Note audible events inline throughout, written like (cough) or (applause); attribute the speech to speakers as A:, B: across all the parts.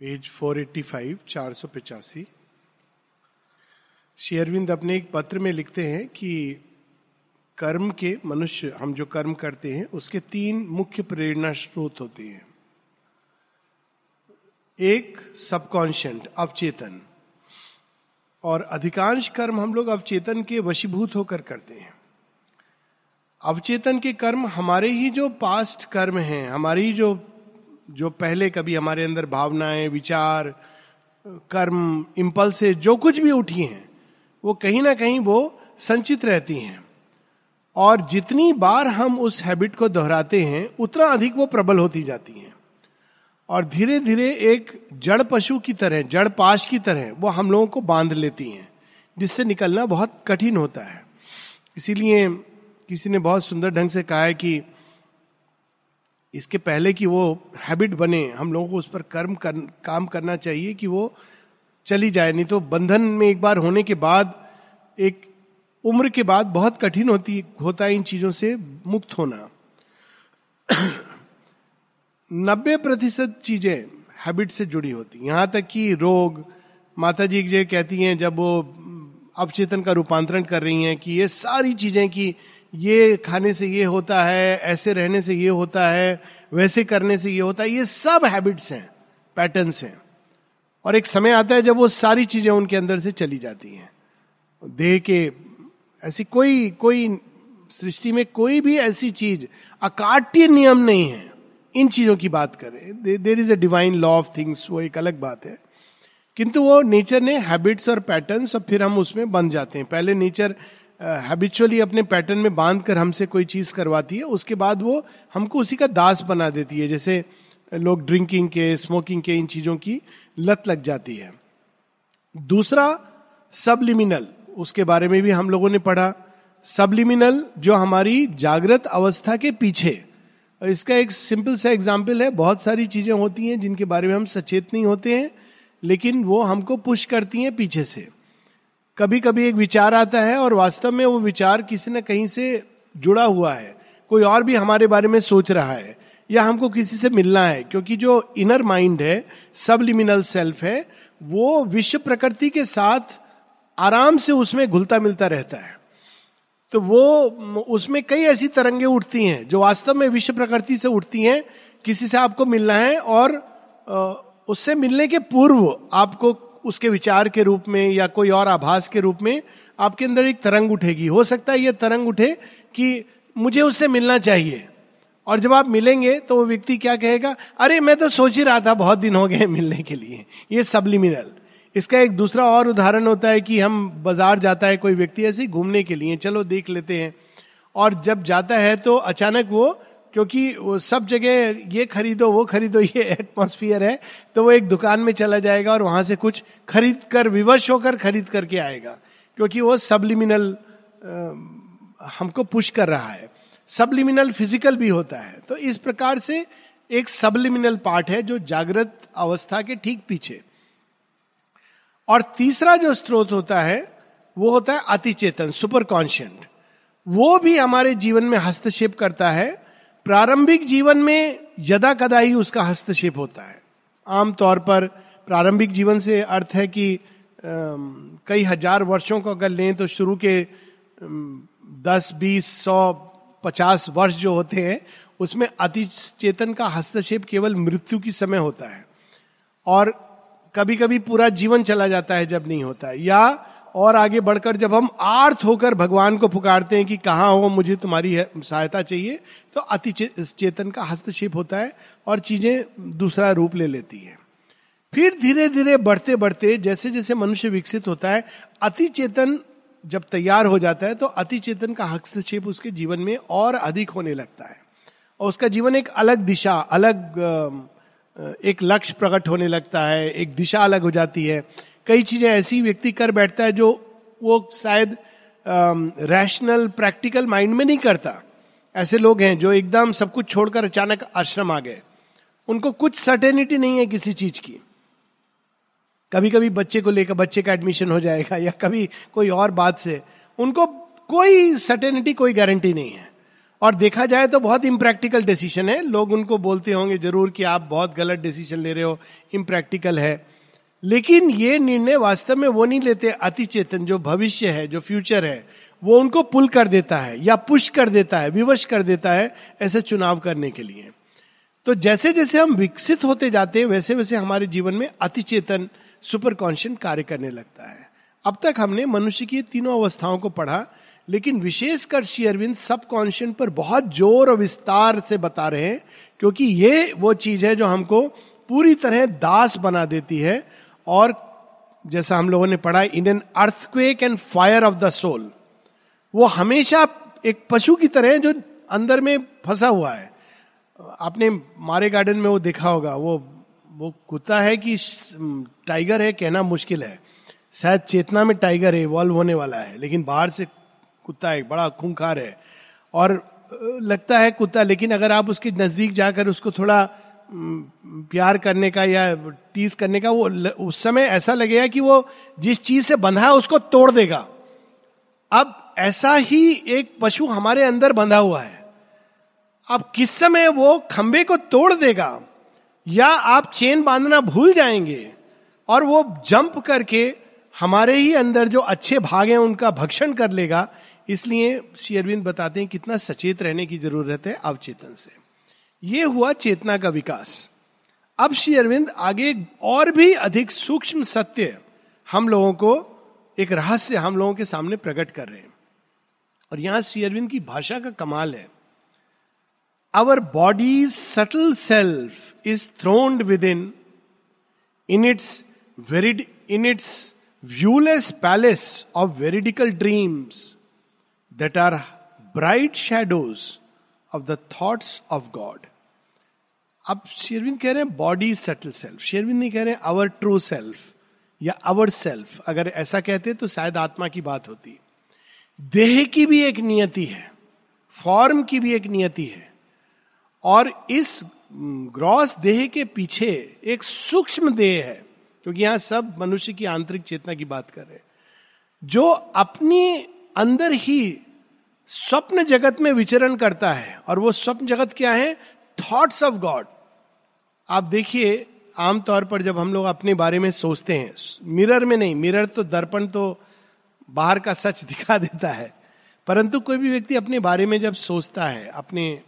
A: Page 485 चार सौ पिचासी। शेयरविंद अपने एक पत्र में लिखते हैं कि कर्म के मनुष्य, हम जो कर्म करते हैं, उसके तीन मुख्य प्रेरणा स्रोत होते हैं। एक, सबकॉन्शियंट, अवचेतन। और अधिकांश कर्म हम लोग अवचेतन के वशीभूत होकर करते हैं। अवचेतन के कर्म हमारे ही जो पास्ट कर्म हैं, हमारी जो जो पहले कभी हमारे अंदर भावनाएँ, विचार, कर्म इम्पल्स जो कुछ भी उठी हैं, वो कहीं ना कहीं वो संचित रहती हैं। और जितनी बार हम उस हैबिट को दोहराते हैं, उतना अधिक वो प्रबल होती जाती हैं। और धीरे धीरे एक जड़ पशु की तरह, जड़ पाश की तरह वो हम लोगों को बाँध लेती हैं, जिससे निकलना बहुत कठिन होता है। इसीलिए किसी ने बहुत सुंदर ढंग से कहा है कि इसके पहले कि वो हैबिट बने हम लोगों को उस पर कर्म कर, काम करना चाहिए कि वो चली जाए। नहीं तो बंधन में एक बार होने के बाद एक उम्र के बाद बहुत कठिन होती होता है इन चीज़ों से मुक्त होना। नब्बे प्रतिशत चीज़ें हैबिट से जुड़ी होती। यहाँ तक कि रोग माता जी कहती हैं जब वो अवचेतन का रूपांतरण कर रही हैं कि ये सारी चीज़ें कि ये खाने से ये होता है, ऐसे रहने से ये होता है, वैसे करने से ये होता है, ये सब हैबिट्स हैं पैटर्न्स हैं। और एक समय आता है जब वो सारी चीज़ें उनके अंदर से चली जाती हैं। देह के ऐसी कोई कोई सृष्टि में कोई भी ऐसी चीज़, अकाट्य नियम नहीं है, इन चीज़ों की बात करें। There is a divine law of things वो एक अलग बात है। किंतु वो नेचर ने हैबिट्स और पैटर्न्स और फिर हम उसमें बन जाते हैं। पहले नेचर हैबिचुअली अपने पैटर्न में बाँध कर हमसे कोई चीज़ करवाती है, उसके बाद वो हमको उसी का दास बना देती है, जैसे लोग ड्रिंकिंग के स्मोकिंग के, इन चीज़ों की लत लग जाती है। दूसरा सबलिमिनल उसके बारे में भी हम लोगों ने पढ़ा। सबलिमिनल जो हमारी जागृत अवस्था के पीछे, इसका एक सिंपल सा एग्ज़ाम्पल है, बहुत सारी चीज़ें होती हैं जिनके बारे में हम सचेत नहीं होते हैं, लेकिन वो हमको पुश करती हैं पीछे से। कभी कभी एक विचार आता है और वास्तव में वो विचार किसी न कहीं से जुड़ा हुआ है। कोई और भी हमारे बारे में सोच रहा है या हमको किसी से मिलना है, क्योंकि जो इनर माइंड है सबलिमिनल सेल्फ है, वो विश्व प्रकृति के साथ आराम से उसमें घुलता मिलता रहता है। तो वो उसमें कई ऐसी तरंगे उठती हैं जो वास्तव में विश्व प्रकृति से उठती हैं, किसी से आपको मिलना है और उससे मिलने के पूर्व आपको उसके विचार के रूप में या कोई और आभास के रूप में आपके अंदर एक तरंग उठेगी। हो सकता है ये तरंग उठे कि मुझे उससे मिलना चाहिए। और जब आप मिलेंगे तो वो व्यक्ति क्या कहेगा, अरे, मैं तो सोच ही रहा था बहुत दिन हो गए मिलने के लिए। ये सबलिमिनल इसका एक दूसरा और उदाहरण होता है कि हम बाज़ार जाता है कोई व्यक्ति ऐसे घूमने के लिए, चलो देख लेते हैं। और जब जाता है तो अचानक वो क्योंकि वो सब जगह ये खरीदो, वो खरीदो, ये एटमोस्फियर है तो वो एक दुकान में चला जाएगा और वहाँ से कुछ खरीद कर विवश होकर खरीद करके आएगा। क्योंकि वो सबलिमिनल हमको पुश कर रहा है। सबलिमिनल फ़िज़िकल भी होता है। तो इस प्रकार से एक सबलिमिनल पार्ट है जो जागृत अवस्था के ठीक पीछे। और तीसरा जो स्रोत होता है, वो होता है अति चेतन सुपर कॉन्शियंट वो भी हमारे जीवन में हस्तक्षेप करता है प्रारंभिक जीवन में यदा कदा ही उसका हस्तक्षेप होता है। आमतौर पर प्रारंभिक जीवन से अर्थ है कि आ, कई हज़ार वर्षों को अगर लें तो शुरू के दस बीस सौ पचास वर्ष जो होते हैं उसमें अति चेतन का हस्तक्षेप केवल मृत्यु की समय होता है। और कभी कभी पूरा जीवन चला जाता है जब नहीं होता है। या और आगे बढ़कर जब हम आर्थ होकर भगवान को पुकारते हैं कि कहाँ हो, मुझे तुम्हारी सहायता चाहिए तो अति चेतन का हस्तक्षेप होता है और चीज़ें दूसरा रूप ले लेती है। फिर धीरे धीरे बढ़ते बढ़ते जैसे जैसे मनुष्य विकसित होता है, अति चेतन जब तैयार हो जाता है तो अति चेतन का हस्तक्षेप उसके जीवन में और अधिक होने लगता है। और उसका जीवन एक अलग दिशा, अलग एक लक्ष्य प्रकट होने लगता है, एक दिशा अलग हो जाती है। कई चीज़ें ऐसी व्यक्ति कर बैठता है जो वो शायद रैशनल प्रैक्टिकल माइंड में नहीं करता। ऐसे लोग हैं जो एकदम सब कुछ छोड़कर अचानक आश्रम आ गए। उनको कुछ सर्टेनिटी नहीं है किसी चीज़ की। कभी कभी बच्चे को लेकर बच्चे का एडमिशन हो जाएगा या कभी कोई और बात से। उनको कोई सर्टेनिटी कोई गारंटी नहीं है। और देखा जाए तो बहुत इम्प्रैक्टिकल डिसीज़न है। लोग उनको बोलते होंगे ज़रूर कि आप बहुत गलत डिसीज़न ले रहे हो इम्प्रैक्टिकल है। लेकिन ये निर्णय वास्तव में वो नहीं लेते अति चेतन जो भविष्य है, जो फ्यूचर है, वो उनको पुल कर देता है, या पुश कर देता है, विवश कर देता है ऐसे चुनाव करने के लिए। तो जैसे जैसे हम विकसित होते जाते हैं वैसे वैसे हमारे जीवन में अति चेतन सुपर कॉन्शियस कार्य करने लगता है। अब तक हमने मनुष्य की तीनों अवस्थाओं को पढ़ा, लेकिन विशेषकर श्री अरविंद सब कॉन्शियन पर बहुत ज़ोर और विस्तार से बता रहे हैं, क्योंकि ये वो चीज़ है जो हमको पूरी तरह दास बना देती है और जैसा हम लोगों ने पढ़ा in an earthquake and fire of the soul वो हमेशा एक पशु की तरह जो अंदर में फंसा हुआ है। आपने मारे गार्डन में वो देखा होगा, वो वो कुत्ता है कि टाइगर है, कहना मुश्किल है। शायद चेतना में टाइगर है इवॉल्व होने वाला है, लेकिन बाहर से कुत्ता एक बड़ा खूंखार है। और लगता है कुत्ता, लेकिन अगर आप उसके नज़दीक जाकर उसको थोड़ा प्यार करने का या टीज करने का वो उस समय ऐसा लगेगा कि वो जिस चीज़ से बंधा है उसको तोड़ देगा। अब ऐसा ही एक पशु हमारे अंदर बंधा हुआ है। अब किस समय वो खंबे को तोड़ देगा या आप चेन बांधना भूल जाएँगे और वो जंप करके हमारे ही अंदर जो अच्छे भाग हैं उनका भक्षण कर लेगा। इसलिए श्री अरविंद बताते हैं कितना सचेत रहने की ज़रूरत है अवचेतन से। ये हुआ चेतना का विकास। अब श्री अरविंद आगे और भी अधिक सूक्ष्म सत्य हम लोगों को एक रहस्य हम लोगों के सामने प्रकट कर रहे हैं। और यहाँ श्री अरविंद की भाषा का कमाल है। Our body subtle self is throned within in its varied in its viewless palace of veridical dreams that are bright shadows of the thoughts of God. अब शेरविंद कह रहे हैं बॉडी सेटल सेल्फ शेरविंद नहीं कह रहे अवर ट्रू सेल्फ या अवर सेल्फ अगर ऐसा कहते तो शायद आत्मा की बात होती। देह की भी एक नियति है फॉर्म की भी एक नियति है और इस ग्रॉस देह के पीछे एक सूक्ष्म देह है, क्योंकि यहाँ सब मनुष्य की आंतरिक चेतना की बात कर रहे हैं, जो अपनी अंदर ही स्वप्न जगत में विचरण करता है। और वो स्वप्न जगत क्या है? थॉट्स ऑफ़ गॉड आप देखिए आमतौर पर जब हम लोग अपने बारे में सोचते हैं मिरर में नहीं मिरर तो दर्पण तो बाहर का सच (laughs) दिखा देता है। परंतु कोई भी व्यक्ति अपने बारे में जब सोचता है, अपने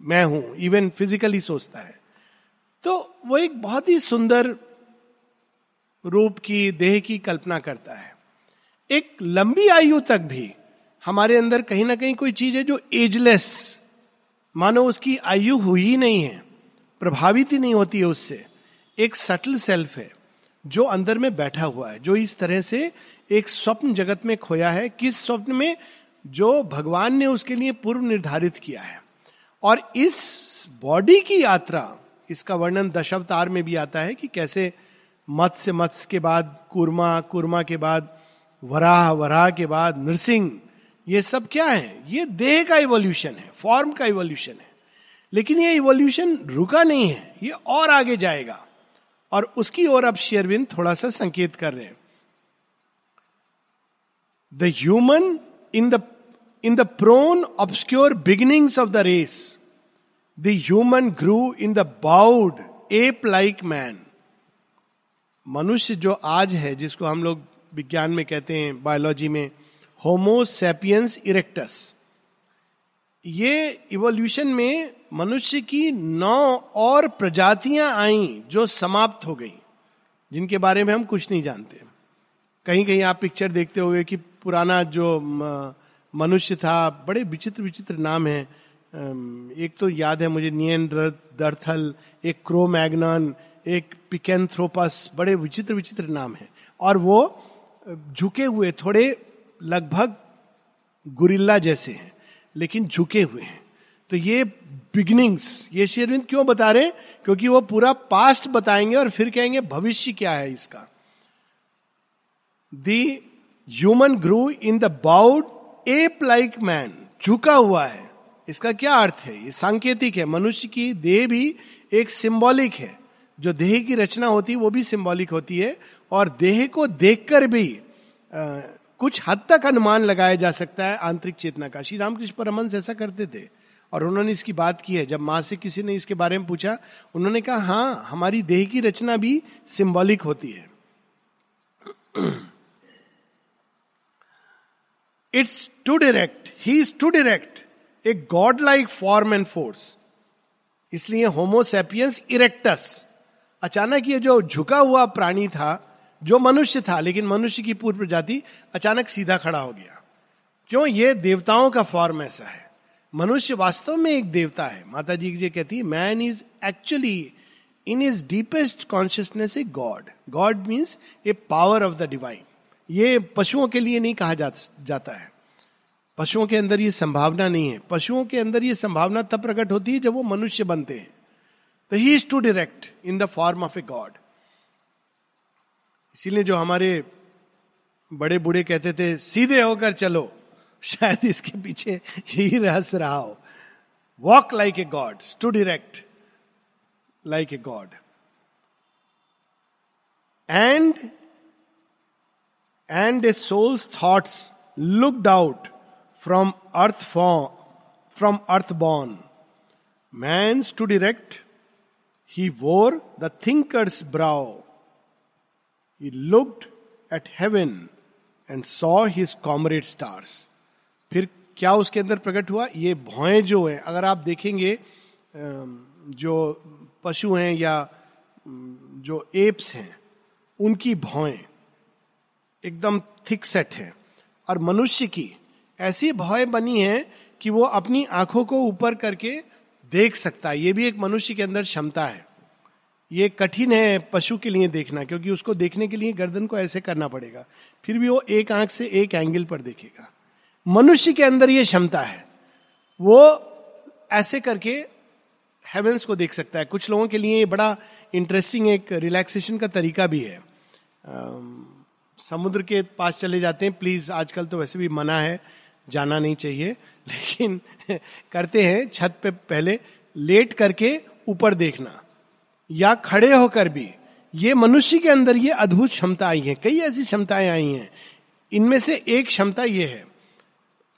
A: मैं हूँ इवन फिजिकली सोचता है तो वो एक बहुत ही सुंदर रूप की, देह की कल्पना करता है। एक लंबी आयु तक भी हमारे अंदर कहीं ना कहीं कोई चीज़ है जो एजलेस मानो उसकी आयु हुई ही नहीं है, प्रभावित ही नहीं होती है उससे। एक सटल सेल्फ है, जो अंदर में बैठा हुआ है, जो इस तरह से एक स्वप्न जगत में खोया है, किस स्वप्न में? जो भगवान ने उसके लिए पूर्व निर्धारित किया है। और इस बॉडी की यात्रा, इसका वर्णन दशावतार में भी आता है कि कैसे मत्स्य मत्स्य के बाद, कुरमा कुरमा के बाद, वराह वराह के बाद, नृसिंह ये सब क्या है? ये देह का इवोल्यूशन है फॉर्म का इवोल्यूशन है। लेकिन ये इवोल्यूशन रुका नहीं है, ये और आगे जाएगा। और उसकी ओर अब शेरविन थोड़ा सा संकेत कर रहे हैं। The human in the in the prone obscure beginnings of the race the human grew in the bowed ape like man मनुष्य जो आज है, जिसको हम लोग विज्ञान में कहते हैं बायोलॉजी में होमोसेपियंस इरेक्टस ये इवोल्यूशन में मनुष्य की नौ और प्रजातियाँ आई जो समाप्त हो गई, जिनके बारे में हम कुछ नहीं जानते। कहीं कहीं आप पिक्चर देखते हुए कि पुराना जो मनुष्य था, बड़े विचित्र विचित्र नाम है। एक तो याद है मुझे नियन दर्थल, एक क्रोमैग्नन, एक पिकेंथ्रोपस, बड़े विचित्र विचित्र नाम है। और वो झुके हुए, थोड़े लगभग गुरिल्ला जैसे हैं, लेकिन झुके हुए हैं। तो ये बिगनिंग्स ये शेरविंद क्यों बता रहे हैं? क्योंकि वो पूरा पास्ट बताएँगे और फिर कहेंगे, भविष्य क्या है इसका? The human grew in the bowed ape like man झुका हुआ है। इसका क्या अर्थ है? ये सांकेतिक है। मनुष्य की देह भी एक सिंबॉलिक है। जो देह की रचना होती है वो भी सिंबॉलिक होती है। और देह को देखकर भी कुछ हद तक अनुमान लगाया जा सकता है आंतरिक चेतना का। श्री रामकृष्ण परमंश ऐसा करते थे और उन्होंने इसकी बात की है। जब माँ से किसी ने इसके बारे में पूछा, उन्होंने कहा हाँ हमारी देह की रचना भी सिंबॉलिक होती है। It's too direct he is too direct a God like form and force इसलिए होमोसेपियंस इरेक्टस अचानक ये जो झुका हुआ प्राणी था जो मनुष्य था लेकिन मनुष्य की पूर्व प्रजाति अचानक सीधा खड़ा हो गया। क्यों? ये देवताओं का फॉर्म ऐसा है। मनुष्य वास्तव में एक देवता है। माता जी जी कहती है man is actually in is deepest consciousness a god god means a power of the divine ये पशुओं के लिए नहीं कहा जा, जाता है। पशुओं के अंदर ये संभावना नहीं है। पशुओं के अंदर ये संभावना तब प्रकट होती है जब वो मनुष्य बनते हैं। तो he is to direct in the form of a god इसीलिए जो हमारे बड़े बूढ़े कहते थे, सीधे होकर चलो। शायद इसके पीछे यही रहस्य रहा हो। Walk like a god to direct like a god and and a soul's thoughts looked out from earth form from earth born man to direct he wore the thinker's brow he looked at heaven and saw his comrade stars फिर क्या उसके अंदर प्रकट हुआ? ये भौएँ जो हैं, अगर आप देखेंगे जो पशु हैं या जो एप्स हैं, उनकी भौएँ एकदम थिक सेट है। और मनुष्य की ऐसी भौएँ बनी है कि वो अपनी आँखों को ऊपर करके देख सकता है। ये भी एक मनुष्य के अंदर क्षमता है। ये कठिन है पशु के लिए देखना, क्योंकि उसको देखने के लिए गर्दन को ऐसे करना पड़ेगा। फिर भी वो एक आँख से एक एंगल पर देखेगा। मनुष्य के अंदर ये क्षमता है। वो ऐसे करके हेवेंस को देख सकता है। कुछ लोगों के लिए ये बड़ा इंटरेस्टिंग एक रिलैक्सेशन का तरीका भी है। समुद्र के पास चले जाते हैं। प्लीज़ आजकल तो वैसे भी मना है। जाना नहीं चाहिए। लेकिन (laughs) करते हैं, छत पे पहले लेट करके ऊपर देखना। या खड़े होकर भी, ये मनुष्य के अंदर ये अद्भुत क्षमता आई है। कई ऐसी क्षमताएँ आई हैं। इनमें से एक क्षमता ये है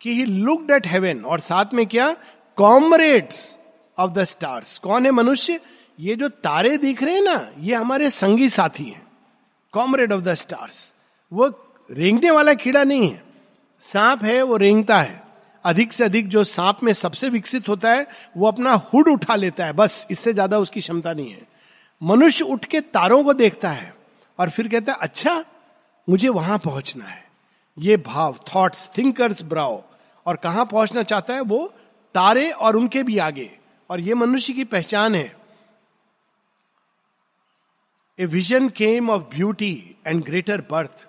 A: कि ही लुकड एट हेवन और साथ में क्या? कॉमरेड्स ऑफ़ द स्टार्स कौन है मनुष्य? ये जो तारे दिख रहे हैं ना, ये हमारे संगी साथी हैं। कॉमरेड ऑफ़ द स्टार्स वो रेंगने वाला कीड़ा नहीं है। सांप है, वो रेंगता है। अधिक से अधिक जो सांप में सबसे विकसित होता है, वो अपना हुड उठा लेता है। बस, इससे ज़्यादा उसकी क्षमता नहीं है। मनुष्य उठ के तारों को देखता है और फिर कहता है अच्छा मुझे वहाँ पहुँचना है। ये भाव थॉट्स थिंकर्स ब्राउ और कहाँ पहुँचना चाहता है? वो तारे और उनके भी आगे। और ये मनुष्य की पहचान है। A vision came of beauty and greater birth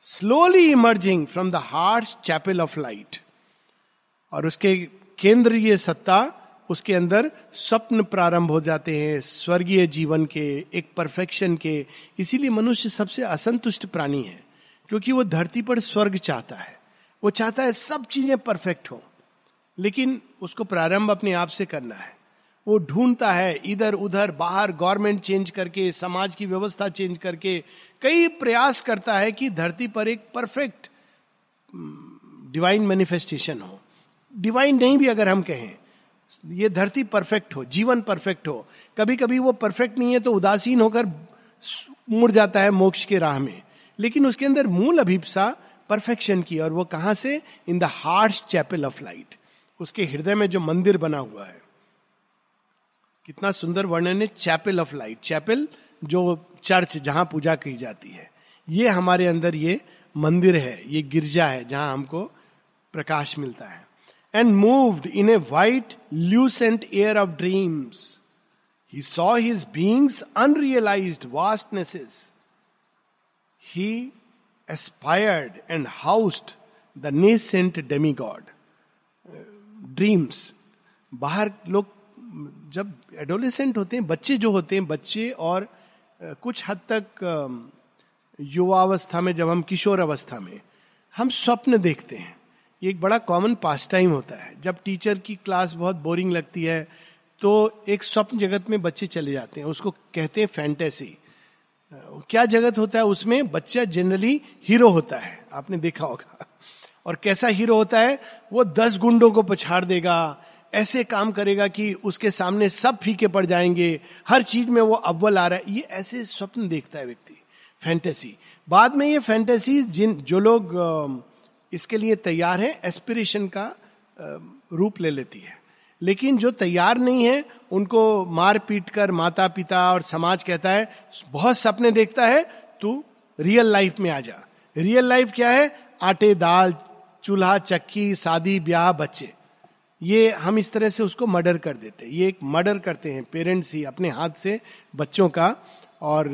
A: slowly emerging from the heart chapel of light और उसके केंद्रीय सत्ता उसके अंदर स्वप्न प्रारंभ हो जाते हैं, स्वर्गीय जीवन के, एक परफेक्शन के। इसीलिए मनुष्य सबसे असंतुष्ट प्राणी है, क्योंकि वो धरती पर स्वर्ग चाहता है। वो चाहता है सब चीज़ें परफेक्ट हो, लेकिन उसको प्रारंभ अपने आप से करना है। वो ढूंढता है इधर उधर, बाहर गवर्नमेंट चेंज करके, समाज की व्यवस्था चेंज करके। कई प्रयास करता है कि धरती पर एक परफेक्ट डिवाइन मैनिफेस्टेशन हो। डिवाइन नहीं भी अगर हम कहें ये धरती परफेक्ट हो, जीवन परफेक्ट हो। कभी कभी वो परफेक्ट नहीं है तो उदासीन होकर मुड़ जाता है मोक्ष के राह में। लेकिन उसके अंदर मूल अभिप्सा परफेक्शन की और वो कहाँ से? In the heart chapel of light उसके हृदय में जो मंदिर बना हुआ है। कितना सुंदर वर्णन है चैपल ऑफ़ लाइट चैपल जो चर्च जहाँ पूजा की जाती है। ये हमारे अंदर ये मंदिर है, ये गिरजा है जहाँ हमको प्रकाश मिलता है। Moved in a white lucent air of dreams he saw his beings unrealised vastnesses he aspired and housed the nascent demigod dreams बाहर लोग, जब एडोलेसेंट होते हैं, बच्चे जो होते हैं, बच्चे और कुछ हद तक युवावस्था में, जब हम किशोर अवस्था में, हम स्वप्न देखते हैं। ये एक बड़ा कॉमन पास टाइम होता है। जब टीचर की क्लास बहुत बोरिंग लगती है तो एक स्वप्न जगत में बच्चे चले जाते हैं, उसको कहते हैं फैंटेसी क्या जगत होता है उसमें? बच्चा जनरली हीरो होता है। आपने देखा होगा। और कैसा हीरो होता है? वो दस गुंडों को पछाड़ देगा, ऐसे काम करेगा कि उसके सामने सब फीके पड़ जाएँगे, हर चीज़ में वो अव्वल आ रहा है। ये ऐसे स्वप्न देखता है व्यक्ति। फैंटेसी बाद में ये फैंटेसी जिन, जो लोग इसके लिए तैयार है एस्पिरेशन का रूप ले लेती है। लेकिन जो तैयार नहीं है, उनको मार पीट कर माता पिता और समाज कहता है, बहुत सपने देखता है, तू रियल लाइफ में आ जा। रियल लाइफ क्या है? आटे, दाल, चूल्हा, चक्की, शादी, ब्याह, बच्चे। ये हम इस तरह से उसको मर्डर कर देते ये एक मर्डर करते हैं पेरेंट्स ही अपने हाथ से बच्चों का। और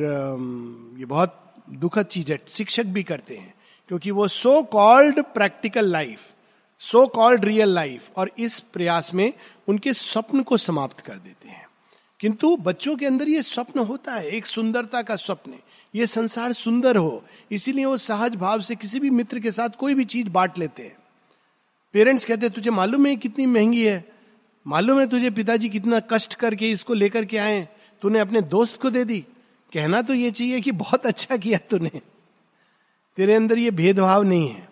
A: ये बहुत दुखद चीज़ है। शिक्षक भी करते हैं। क्योंकि वो so called practical life so called real life और इस प्रयास में उनके स्वप्न को समाप्त कर देते हैं। किंतु बच्चों के अंदर ये स्वप्न होता है, एक सुंदरता का स्वप्न। ये संसार सुंदर हो, इसीलिए वो सहज भाव से किसी भी मित्र के साथ कोई भी चीज़ बांट लेते हैं। पेरेंट्स कहते हैं, तुझे मालूम है कितनी महँगी है? मालूम है तुझे पिताजी कितना कष्ट करके इसको लेकर के आए तूने अपने दोस्त को दे दी? कहना तो ये चाहिए कि बहुत अच्छा किया तूने। तेरे अंदर ये भेदभाव नहीं है,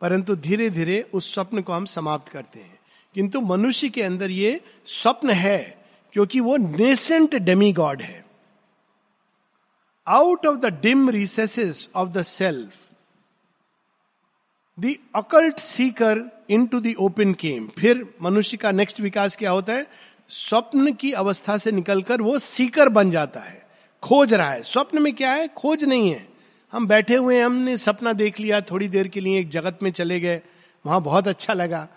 A: परंतु धीरे धीरे उस स्वप्न को हम समाप्त करते हैं। किंतु मनुष्य के अंदर ये स्वप्न है, क्योंकि वो नेसेंट डेमी गॉड है। Out of the dim recesses of the self the occult seeker into open came फिर मनुष्य का नेक्स्ट विकास क्या होता है? स्वप्न की अवस्था से निकलकर वो सीकर बन जाता है, खोज रहा है। स्वप्न में क्या है? खोज नहीं है। हम बैठे हुए हमने सपना देख लिया, थोड़ी देर के लिए एक जगत में चले गए, वहाँ बहुत अच्छा लगा।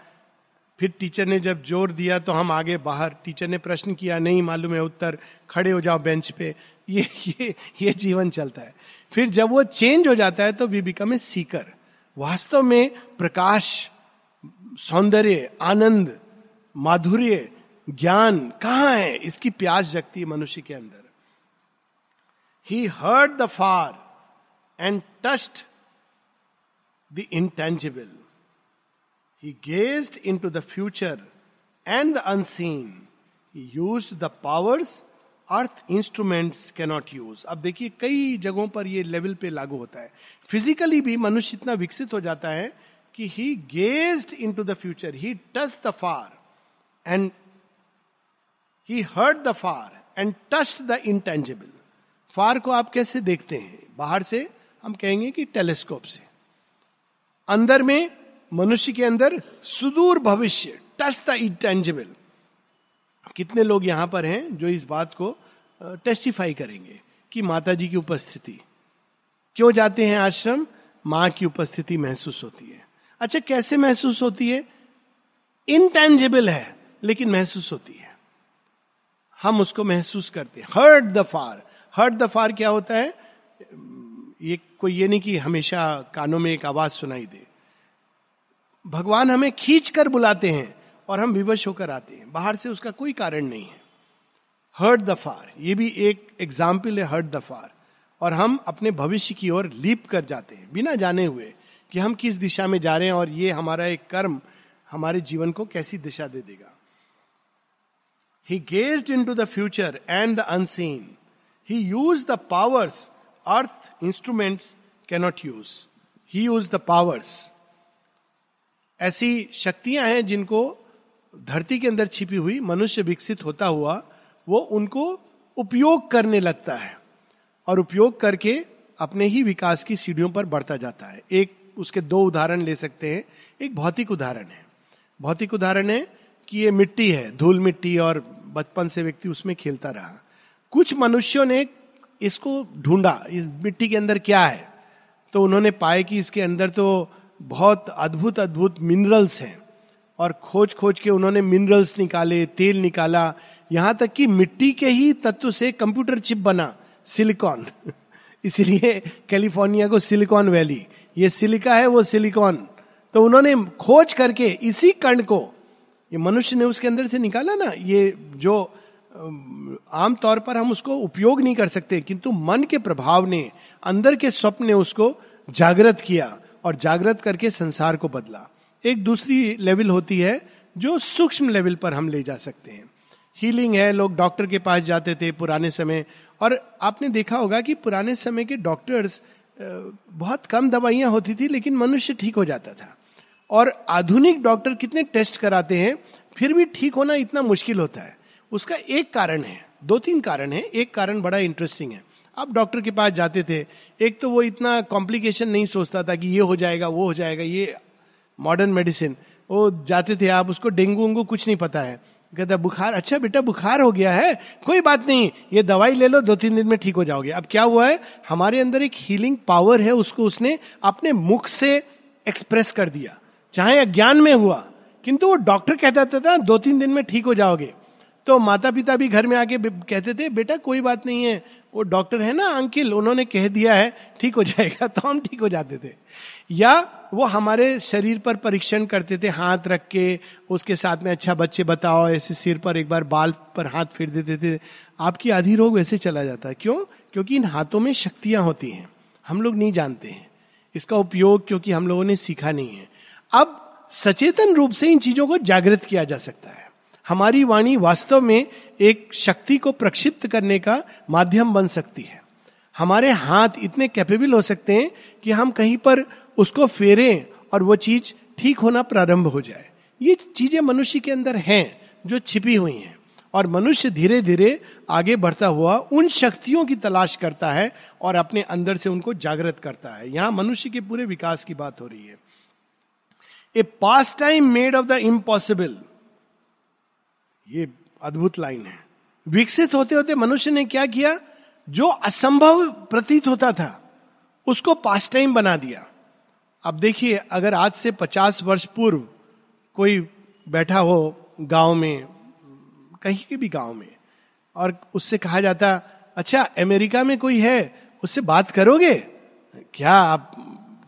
A: फिर टीचर ने जब ज़ोर दिया तो हम आगे बाहर, टीचर ने प्रश्न किया, नहीं मालूम है उत्तर, खड़े हो जाओ बेंच पे। ये ये ये जीवन चलता है। फिर जब वो चेंज हो जाता है तो वी बिकम ए सीकर। वास्तव में प्रकाश, सौंदर्य, आनंद, माधुर्य, ज्ञान कहाँ है? इसकी प्यास जगती है मनुष्य के अंदर। He heard the far and touched the intangible he gazed into the future and the unseen he use the powers earth instruments cannot use अब देखिए, कई जगहों पर ये लेवल पे लागू होता है। फिजिकली भी मनुष्य इतना विकसित हो जाता है कि he gazed into the future he touch the far and he heard the far and touch the intangible far को आप कैसे देखते हैं? बाहर से हम कहेंगे कि टेलीस्कोप से। अंदर में, मनुष्य के अंदर सुदूर भविष्य टच द इंटेंजिबल कितने लोग यहाँ पर हैं जो इस बात को टेस्टिफाई करेंगे कि माता जी की उपस्थिति। क्यों जाते हैं आश्रम? माँ की उपस्थिति महसूस होती है। अच्छा कैसे महसूस होती है? इनटेंजिबल है, लेकिन महसूस होती है। हम उसको महसूस करते हैं। Heard the far heard the far क्या होता है? ये कोई ये नहीं कि हमेशा कानों में एक आवाज़ सुनाई दे। भगवान हमें खींच कर बुलाते हैं और हम विवश होकर आते हैं। बाहर से उसका कोई कारण नहीं है। हर्ट द फार ये भी एक एग्ज़ाम्पल है हर्ट द फार और हम अपने भविष्य की ओर लीप कर जाते हैं। बिना जाने हुए कि हम किस दिशा में जा रहे हैं और ये हमारा एक कर्म हमारे जीवन को कैसी दिशा दे देगा। He gazed into the future and the unseen he use the powers earth instruments cannot use he use the powers ऐसी शक्तियाँ हैं जिनको धरती के अंदर छिपी हुई मनुष्य विकसित होता हुआ, वो उनको उपयोग करने लगता है और उपयोग करके अपने ही विकास की सीढ़ियों पर बढ़ता जाता है। एक, उसके दो उदाहरण ले सकते हैं। एक भौतिक उदाहरण है। भौतिक उदाहरण है कि ये मिट्टी है, धूल मिट्टी और बचपन से व्यक्ति उसमें खेलता रहा। कुछ मनुष्यों ने इसको ढूंढा, इस मिट्टी के अंदर क्या है? तो उन्होंने पाए कि इसके अंदर तो बहुत अद्भुत अद्भुत मिनरल्स हैं। और खोज खोज के उन्होंने मिनरल्स निकाले, तेल निकाला। यहाँ तक कि मिट्टी के ही तत्व से कंप्यूटर चिप बना सिलिकॉन (laughs) इसीलिए कैलिफ़ोर्निया को सिलिकॉन वैली ये सिलिका है, वो सिलिकॉन तो उन्होंने खोज करके इसी कण को, ये मनुष्य ने उसके अंदर से निकाला ना, ये जो आमतौर पर हम उसको उपयोग नहीं कर सकते, किंतु मन के प्रभाव ने, अंदर के स्वप्न ने उसको जागृत किया और जागृत करके संसार को बदला। एक दूसरी लेवल होती है जो सूक्ष्म लेवल पर हम ले जा सकते हैं। हीलिंग है, लोग डॉक्टर के पास जाते थे पुराने समय, और आपने देखा होगा कि पुराने समय के डॉक्टर्स बहुत कम दवाइयाँ होती थी, लेकिन मनुष्य ठीक हो जाता था। और आधुनिक डॉक्टर कितने टेस्ट कराते हैं, फिर भी ठीक होना इतना मुश्किल होता है। उसका एक कारण है, दो तीन कारण है। एक कारण बड़ा इंटरेस्टिंग है। आप डॉक्टर के पास जाते थे, एक तो वो इतना कॉम्प्लिकेशन नहीं सोचता था कि ये हो जाएगा, वो हो जाएगा, ये मॉडर्न मेडिसिन वो जाते थे आप, उसको डेंगू उंगू कुछ नहीं पता है। कहता, बुखार अच्छा बेटा, बुखार हो गया है, कोई बात नहीं, ये दवाई ले लो दो तीन दिन में ठीक हो जाओगे। अब क्या हुआ है, हमारे अंदर एक हीलिंग पावर है, उसको उसने अपने मुख से एक्सप्रेस कर दिया। चाहे अज्ञान में हुआ, किंतु वो डॉक्टर कहता था दो तीन दिन में ठीक हो जाओगे। तो माता पिता भी घर में आके कहते थे, बेटा, कोई बात नहीं है। वो डॉक्टर है ना, अंकिल, उन्होंने कह दिया है, ठीक हो जाएगा। (laughs) तो हम ठीक हो जाते थे। या वो हमारे शरीर पर परीक्षण करते थे, हाथ रख के, उसके साथ में अच्छा बच्चे बताओ, ऐसे सिर पर एक बार बाल पर हाथ फेर देते थे। आपकी आधी रोग वैसे चला जाता है। क्यों? क्योंकि इन हाथों में शक्तियाँ होती हैं। हम लोग नहीं जानते हैं। इसका उपयोग क्योंकि हम लोगों ने सीखा नहीं है। अब सचेतन रूप से इन चीज़ों को जागृत किया जा सकता है। हमारी वाणी वास्तव में एक शक्ति को प्रक्षिप्त करने का माध्यम बन सकती है। हमारे हाथ इतने कैपेबल हो सकते हैं कि हम कहीं पर उसको फेरें और वो चीज़ ठीक होना प्रारंभ हो जाए। ये चीज़ें मनुष्य के अंदर हैं जो छिपी हुई हैं और मनुष्य धीरे धीरे आगे बढ़ता हुआ उन शक्तियों की तलाश करता है और अपने अंदर से उनको जागृत करता है। यहाँ मनुष्य के पूरे विकास की बात हो रही है। A pastime made of the impossible ये अद्भुत लाइन है। विकसित होते होते मनुष्य ने क्या किया? जो असंभव प्रतीत होता था, उसको पास टाइम बना दिया। अब देखिए, अगर आज से पचास वर्ष पूर्व कोई बैठा हो गाँव में, कहीं के भी गाँव में, और उससे कहा जाता अच्छा अमेरिका में कोई है, उससे बात करोगे? क्या आप,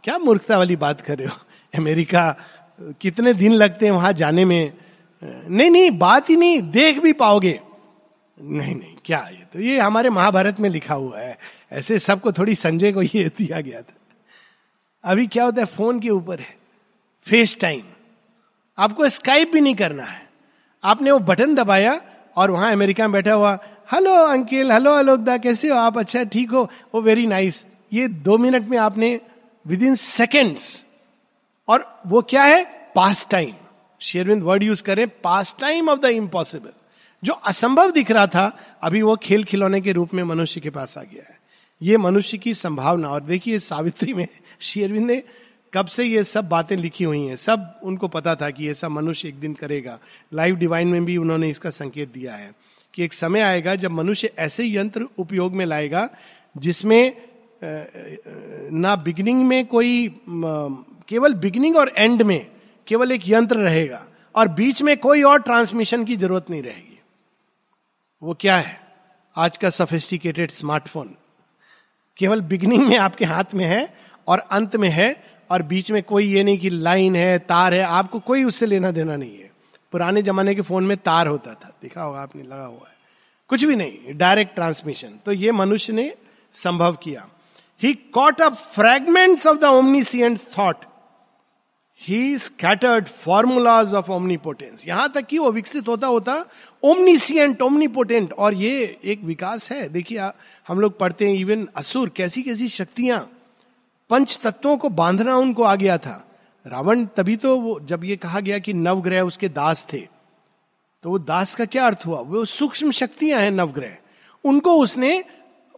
A: क्या मूर्खता वाली बात कर रहे हो? अमेरिका, कितने दिन लगते हैं वहाँ जाने में? नहीं नहीं, बात ही नहीं, देख भी पाओगे। नहीं नहीं, क्या ये तो ये हमारे महाभारत में लिखा हुआ है। ऐसे सबको थोड़ी संजय को ये दिया गया था। अभी क्या होता है, फ़ोन के ऊपर है। फेस टाइम आपको स्काइप भी नहीं करना है। आपने वो बटन दबाया और वहाँ अमेरिका में बैठा हुआ, हेलो अंकिल, हेलो अलोकदा, कैसे हो? आप अच्छा ठीक हो? वो वेरी नाइस ये दो मिनट में आपने विद इन सेकेंड्स और वो क्या है? पास टाइम शेरविंद वर्ड यूज़ करें pastime of the impossible जो असंभव दिख रहा था, अभी वो खेल खिलौने के रूप में मनुष्य के पास आ गया है। ये मनुष्य की संभावना, और देखिए सावित्री में (laughs) शेरविंद ने कब से ये सब बातें लिखी हुई हैं। सब उनको पता था कि ये सब मनुष्य एक दिन करेगा। लाइव डिवाइन में भी उन्होंने इसका संकेत दिया है कि एक समय आएगा जब मनुष्य ऐसे यंत्र उपयोग में लाएगा, जिसमें ना बिगिनिंग में कोई केवल बिगिनिंग और एंड में केवल एक यंत्र रहेगा और बीच में कोई और ट्रांसमिशन की ज़रूरत नहीं रहेगी। वो क्या है? आज का सोफिस्टिकेटेड स्मार्टफ़ोन केवल बिगनिंग में आपके हाथ में है और अंत में है और बीच में कोई ये नहीं कि लाइन है, तार है, आपको कोई उससे लेना देना नहीं है। पुराने जमाने के फ़ोन में तार होता था। देखा होगा आपने, लगा हुआ है। कुछ भी नहीं डायरेक्ट ट्रांसमिशन तो ये मनुष्य ने संभव किया। He caught up fragments of the omniscient thought he scattered formulas of omnipotence यहाँ तक कि वो विकसित होता होता ओमनीसियंट ओमनीपोटेंट और ये एक विकास है। देखिए हम लोग पढ़ते हैं इवन असुर कैसी कैसी शक्तियाँ, पंच तत्वों को बांधना उनको आ गया था। रावण, तभी तो वो, जब ये कहा गया कि नवग्रह उसके दास थे तो वो दास का क्या अर्थ हुआ? वो सूक्ष्म शक्तियाँ हैं नवग्रह। उनको उसने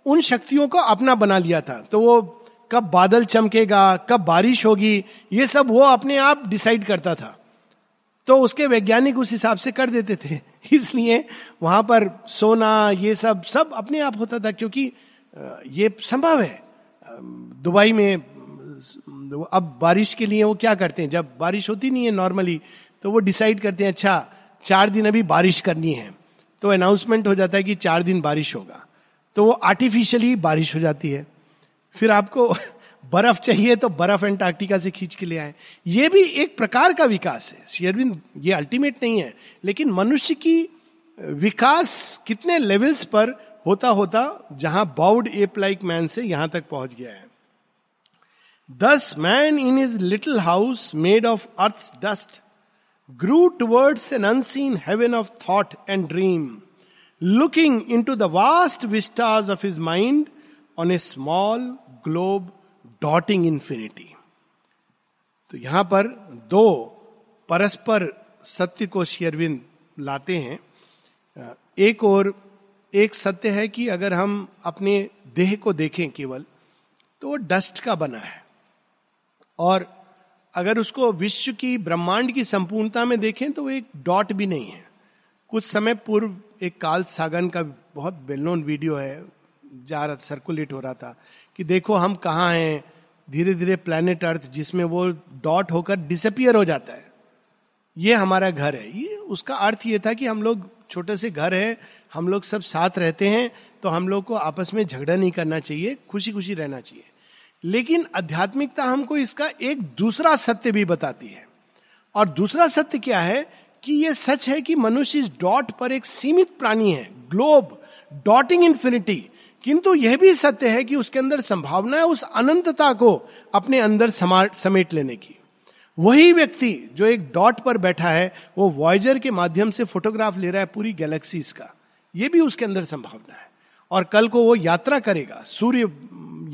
A: उन शक्तियों को अपना बना लिया था। तो वो कब बादल चमकेगा, कब बारिश होगी, ये सब वो अपने आप डिसाइड करता था। तो उसके वैज्ञानिक उस हिसाब से कर देते थे। (laughs) इसलिए वहाँ पर सोना, ये सब सब अपने आप होता था क्योंकि ये संभव है। दुबई में, अब बारिश के लिए वो क्या करते हैं? जब बारिश होती नहीं है नॉर्मली तो वो डिसाइड करते हैं अच्छा चार दिन अभी बारिश करनी है। तो अनाउंसमेंट हो जाता है कि चार दिन बारिश होगा। तो वो आर्टिफिशियली बारिश हो जाती है। फिर आपको (laughs) बर्फ़ चाहिए तो बर्फ़ एंटार्क्टिका से खींच के ले आए। ये भी एक प्रकार का विकास है। शेयरविंद ये अल्टीमेट नहीं है, लेकिन मनुष्य की विकास कितने लेवल्स पर होता होता जहाँ बाउड एप लाइक मैन से यहाँ तक पहुँच गया है। Thus man in is little house made of earth dust grew towards an unseen heaven of thought and dream looking into the vast vistas of his mind on a small globe dotting infinity तो यहाँ पर दो परस्पर सत्य को शेयरविंद लाते हैं। एक और, एक सत्य है कि अगर हम अपने देह को देखें केवल तो वो डस्ट का बना है। और अगर उसको विश्व की ब्रह्मांड की संपूर्णता में देखें तो वो एक डॉट भी नहीं है। कुछ समय पूर्व एक काल सागन का बहुत वेल नोन वीडियो है जा रहा सर्कुलेट हो रहा था कि देखो हम कहाँ हैं धीरे धीरे प्लेनेट अर्थ जिसमें वो डॉट होकर डिसअपियर हो जाता है। ये हमारा घर है। ये उसका अर्थ ये था कि हम लोग छोटे से घर है, हम लोग सब साथ रहते हैं तो हम लोग को आपस में झगड़ा नहीं करना चाहिए खुशी खुशी रहना चाहिए। लेकिन आध्यात्मिकता हमको इसका एक दूसरा सत्य भी बताती है। और दूसरा सत्य क्या है कि यह सच है कि मनुष्य इस डॉट पर एक सीमित प्राणी है ग्लोब डॉटिंग इंफिनिटी किंतु यह भी सत्य है कि उसके अंदर संभावना है उस अनंतता को अपने अंदर समेट लेने की। वही व्यक्ति जो एक डॉट पर बैठा है, वो वॉयजर के माध्यम से फोटोग्राफ ले रहा है पूरी गैलेक्सीज का। ये भी उसके अंदर संभावना है। और कल को वो यात्रा करेगा। सूर्य,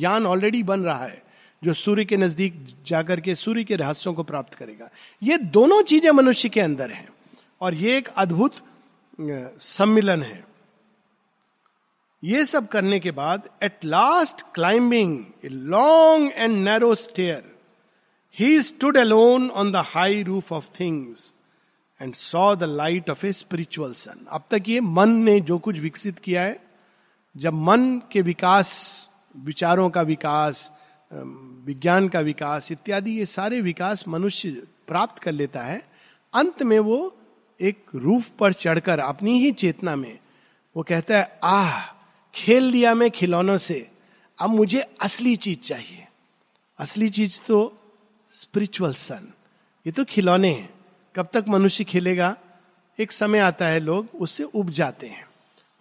A: यान ऑलरेडी बन रहा है, जो सूर्य के नज़दीक जाकर के सूर्य के रहस्यों को प्राप्त करेगा। ये दोनों चीज़ें मनुष्य के अंदर हैं। और ये एक अद्भुत सम्मिलन है। ये सब करने के बाद at last climbing a long and narrow stair he stood alone on the high roof of things and saw the light of a spiritual sun अब तक ये मन ने जो कुछ विकसित किया है, जब मन के विकास, विचारों का विकास विज्ञान का विकास इत्यादि ये सारे विकास मनुष्य प्राप्त कर लेता है, अंत में वो एक रूफ पर चढ़कर अपनी ही चेतना में वो कहता है, आह खेल लिया मैं खिलौनों से, अब मुझे असली चीज़ चाहिए। असली चीज़ तो स्पिरिचुअल सन ये तो खिलौने हैं। कब तक मनुष्य खेलेगा? एक समय आता है लोग उससे उब जाते हैं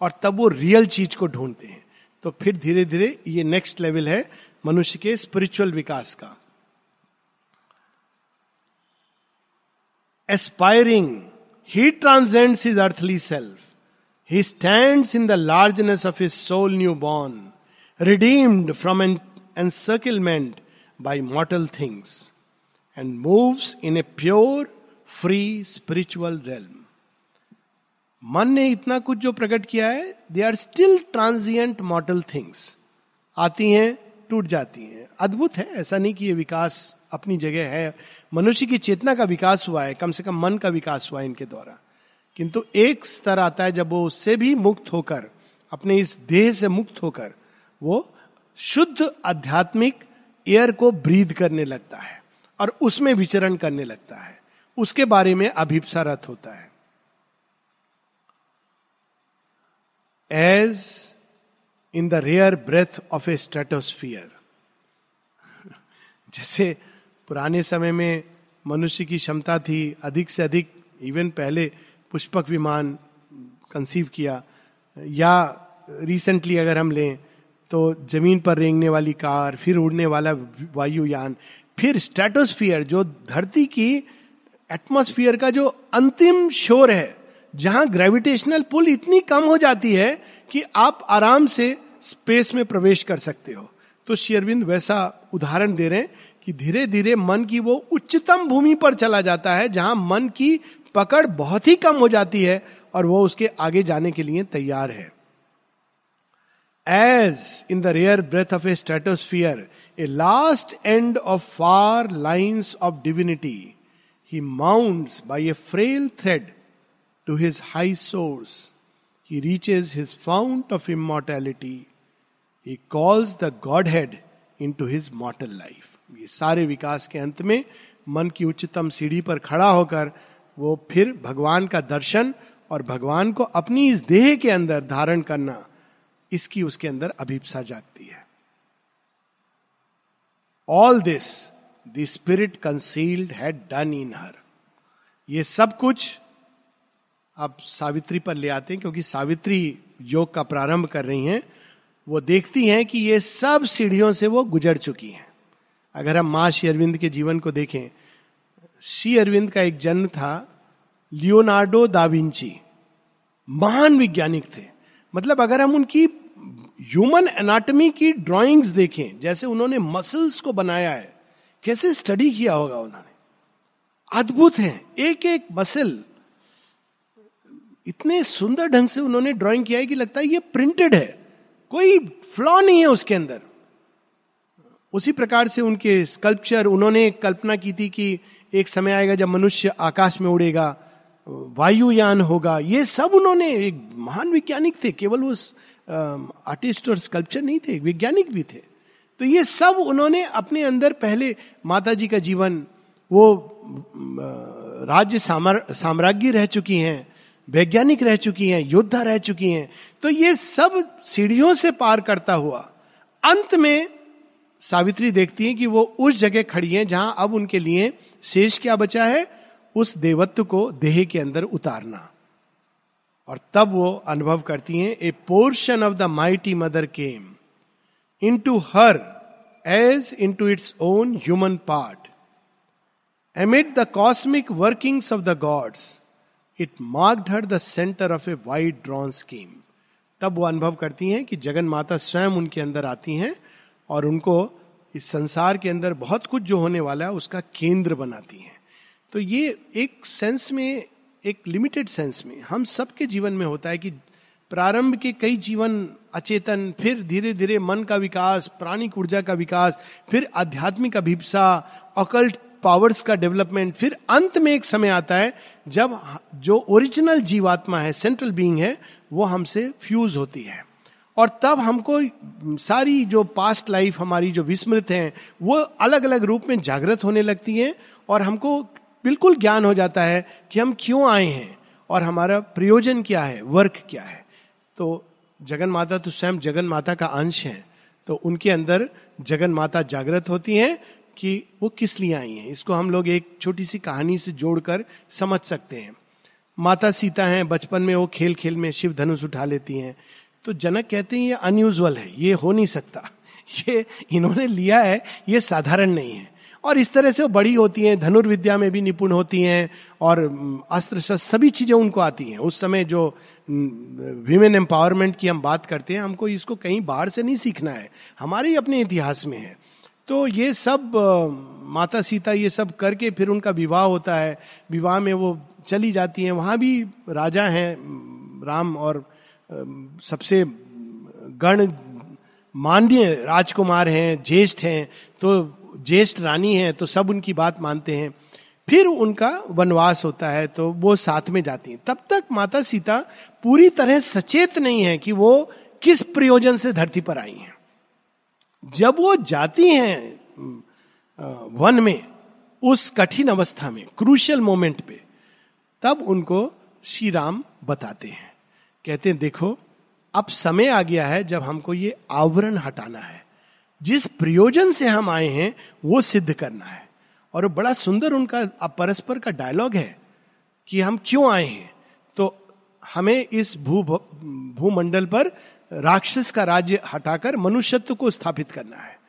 A: और तब वो रियल चीज़ को ढूंढते हैं। तो फिर धीरे धीरे ये नेक्स्ट लेवल है मनुष्य के स्पिरिचुअल विकास का। Aspiring he transcends his earthly self he stand in the largeness of his soul new born redeemed from an encirclement by mortal things and moves in a pure free spiritual realm मन ने इतना कुछ जो प्रकट किया है they are still transient mortal things आती हैं, टूट जाती हैं। अद्भुत है, ऐसा नहीं कि ये विकास अपनी जगह है। मनुष्य की चेतना का विकास हुआ है, कम से कम मन का विकास हुआ है इनके द्वारा। किंतु एक स्तर आता है जब वो उससे भी मुक्त होकर, अपने इस देह से मुक्त होकर, वो शुद्ध आध्यात्मिक एयर को ब्रीद करने लगता है और उसमें विचरण करने लगता है। उसके बारे में अभिप्सा रथ होता है। As in the rare breath of a stratosphere जैसे पुराने समय में मनुष्य की क्षमता थी अधिक से अधिक इवन पहले पुष्पक विमान कंसीव किया। या रिसेंटली अगर हम लें तो ज़मीन पर रेंगने वाली कार, फिर उड़ने वाला वायुयान, फिर स्ट्रेटोस्फियर जो धरती की एटमोस्फियर का जो अंतिम शोर है, जहाँ ग्रेविटेशनल पुल इतनी कम हो जाती है कि आप आराम से स्पेस में प्रवेश कर सकते हो। तो शेयरविंद वैसा उदाहरण दे रहे हैं कि धीरे धीरे मन की वो उच्चतम भूमि पर चला जाता है, जहाँ मन की पकड़ बहुत ही कम हो जाती है और वो उसके आगे जाने के लिए तैयार है। As in the rare breath of a stratosphere a last end of far lines of divinity he mount by a frail thread to his high source he reaches his fount of immortality he calls the godhead into his mortal life ये सारे विकास के अंत में मन की उच्चतम सीढ़ी पर खड़ा होकर वो फिर भगवान का दर्शन और भगवान को अपनी इस देह के अंदर धारण करना, इसकी उसके अंदर अभिप्सा जागती है। All this the spirit concealed had done in her ये सब कुछ अब सावित्री पर ले आते हैं, क्योंकि सावित्री योग का प्रारंभ कर रही हैं। वो देखती हैं कि ये सब सीढ़ियों से वो गुजर चुकी हैं। अगर हम माँ श्री अरविंद के जीवन को देखें श्री अरविंद का एक जन्म था लियोनार्डो दाविंची महान वैज्ञानिक थे। मतलब अगर हम उनकी ह्यूमन एनाटॉमी की ड्राइंग्स देखें, जैसे उन्होंने मसल्स को बनाया है, कैसे स्टडी किया होगा उन्होंने? अद्भुत है। एक एक मसल इतने सुंदर ढंग से उन्होंने ड्राइंग किया है कि लगता है ये प्रिंटेड है। कोई फ्लॉ नहीं है उसके अंदर। उसी प्रकार से उनके स्कल्पचर, उन्होंने कल्पना की थी कि एक समय आएगा जब मनुष्य आकाश में उड़ेगा, वायुयान होगा। ये सब उन्होंने, एक महान वैज्ञानिक थे, केवल वो आर्टिस्ट और स्कल्पचर नहीं थे, वैज्ञानिक भी थे। तो ये सब उन्होंने अपने अंदर पहले माता जी का जीवन, वो राज्य साम्राज्य रह चुकी हैं, वैज्ञानिक रह चुकी हैं, योद्धा रह चुकी हैं। तो ये सब सीढ़ियों से पार करता हुआ, अंत में सावित्री देखती है कि वो उस जगह खड़ी है जहाँ अब उनके लिए शेष क्या बचा है? उस देवत्व को देह के अंदर उतारना। और तब वो अनुभव करती हैं, a portion of the mighty mother came into her as into its own human part. Amid the cosmic workings of the gods, it marked her the centre of a wide drawn scheme. तब वो अनुभव करती हैं कि जगन माता स्वयं उनके अंदर आती हैं और उनको इस संसार के अंदर बहुत कुछ जो होने वाला है, उसका केंद्र बनाती हैं। तो ये एक सेंस में, एक लिमिटेड सेंस में हम सबके जीवन में होता है कि प्रारंभ के कई जीवन अचेतन, फिर धीरे धीरे मन का विकास, प्राणिक ऊर्जा का विकास, फिर आध्यात्मिक अभिप्सा अकल्ट पावर्स का डेवलपमेंट फिर अंत में एक समय आता है जब जो ओरिजिनल जीवात्मा है सेंट्रल बीइंग है, वो हमसे फ्यूज होती है। और तब हमको सारी जो पास्ट लाइफ हमारी जो विस्मृत है, वो अलग अलग रूप में जागृत होने लगती है और हमको बिल्कुल ज्ञान हो जाता है कि हम क्यों आए हैं और हमारा प्रयोजन क्या है वर्क क्या है। तो जगन माता तो स्वयं जगन माता का अंश है। तो उनके अंदर जगन माता जागृत होती हैं कि वो किस लिए आई हैं। इसको हम लोग एक छोटी सी कहानी से जोड़कर समझ सकते हैं। माता सीता हैं, बचपन में वो खेल खेल में शिव धनुष उठा लेती हैं। तो जनक कहते हैं, ये अनयूजल है, ये हो नहीं सकता। (laughs) ये इन्होंने लिया है, ये साधारण नहीं है। और इस तरह से वो बड़ी होती हैं, धनुर्विद्या में भी निपुण होती हैं, और अस्त्र शस्त्र सभी चीज़ें उनको आती हैं। उस समय जो विमेन एम्पावरमेंट की हम बात करते हैं, हमको इसको कहीं बाहर से नहीं सीखना है। हमारे ही अपने इतिहास में है। तो ये सब माता सीता ये सब करके फिर उनका विवाह होता है। विवाह में वो चली जाती हैं। वहाँ भी राजा हैं राम और सबसे गण मान्य राजकुमार हैं, ज्येष्ठ हैं तो ज्येष्ठ रानी हैं तो सब उनकी बात मानते हैं। फिर उनका वनवास होता है तो वो साथ में जाती हैं। तब तक माता सीता पूरी तरह सचेत नहीं है कि वो किस प्रयोजन से धरती पर आई हैं। जब वो जाती हैं वन में, उस कठिन अवस्था में क्रूशियल मोमेंट पे, तब उनको श्री राम बताते हैं। कहते हैं, देखो, अब समय आ गया है जब हमको ये आवरण हटाना है। जिस प्रयोजन से हम आए हैं, वो सिद्ध करना है। और बड़ा सुंदर उनका परस्पर का डायलॉग है कि हम क्यों आए हैं? तो हमें इस भू, भूमंडल पर राक्षस का राज्य हटाकर मनुष्यत्व को स्थापित करना है।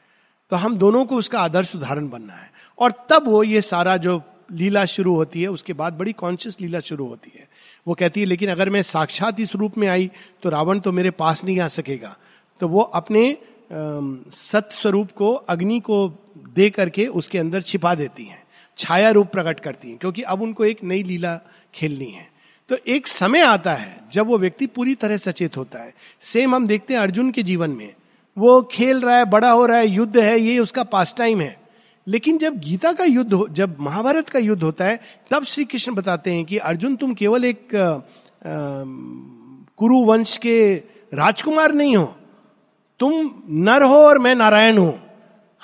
A: तो हम दोनों को उसका आदर्श उदाहरण बनना है। और तब वो ये सारा जो लीला शुरू होती है, उसके बाद बड़ी कॉन्शियस लीला शुरू होती है। वो कहती है, लेकिन अगर मैं साक्षात इस रूप में आई तो रावण तो मेरे पास नहीं आ सकेगा। तो वो अपने सत स्वरूप को, अग्नि को दे करके उसके अंदर छिपा देती हैं। छाया रूप प्रकट करती हैं, क्योंकि अब उनको एक नई लीला खेलनी है। तो एक समय आता है, जब वो व्यक्ति पूरी तरह सचेत होता है। सेम हम देखते हैं अर्जुन के जीवन में। वो खेल रहा है, बड़ा हो रहा है, युद्ध है, ये उसका पास टाइम है। लेकिन जब गीता का युद्ध जब महाभारत का युद्ध होता है, तब श्री कृष्ण बताते हैं कि अर्जुन, तुम केवल एक कुरु वंश के राजकुमार नहीं हो। तुम नर हो और मैं नारायण हूँ।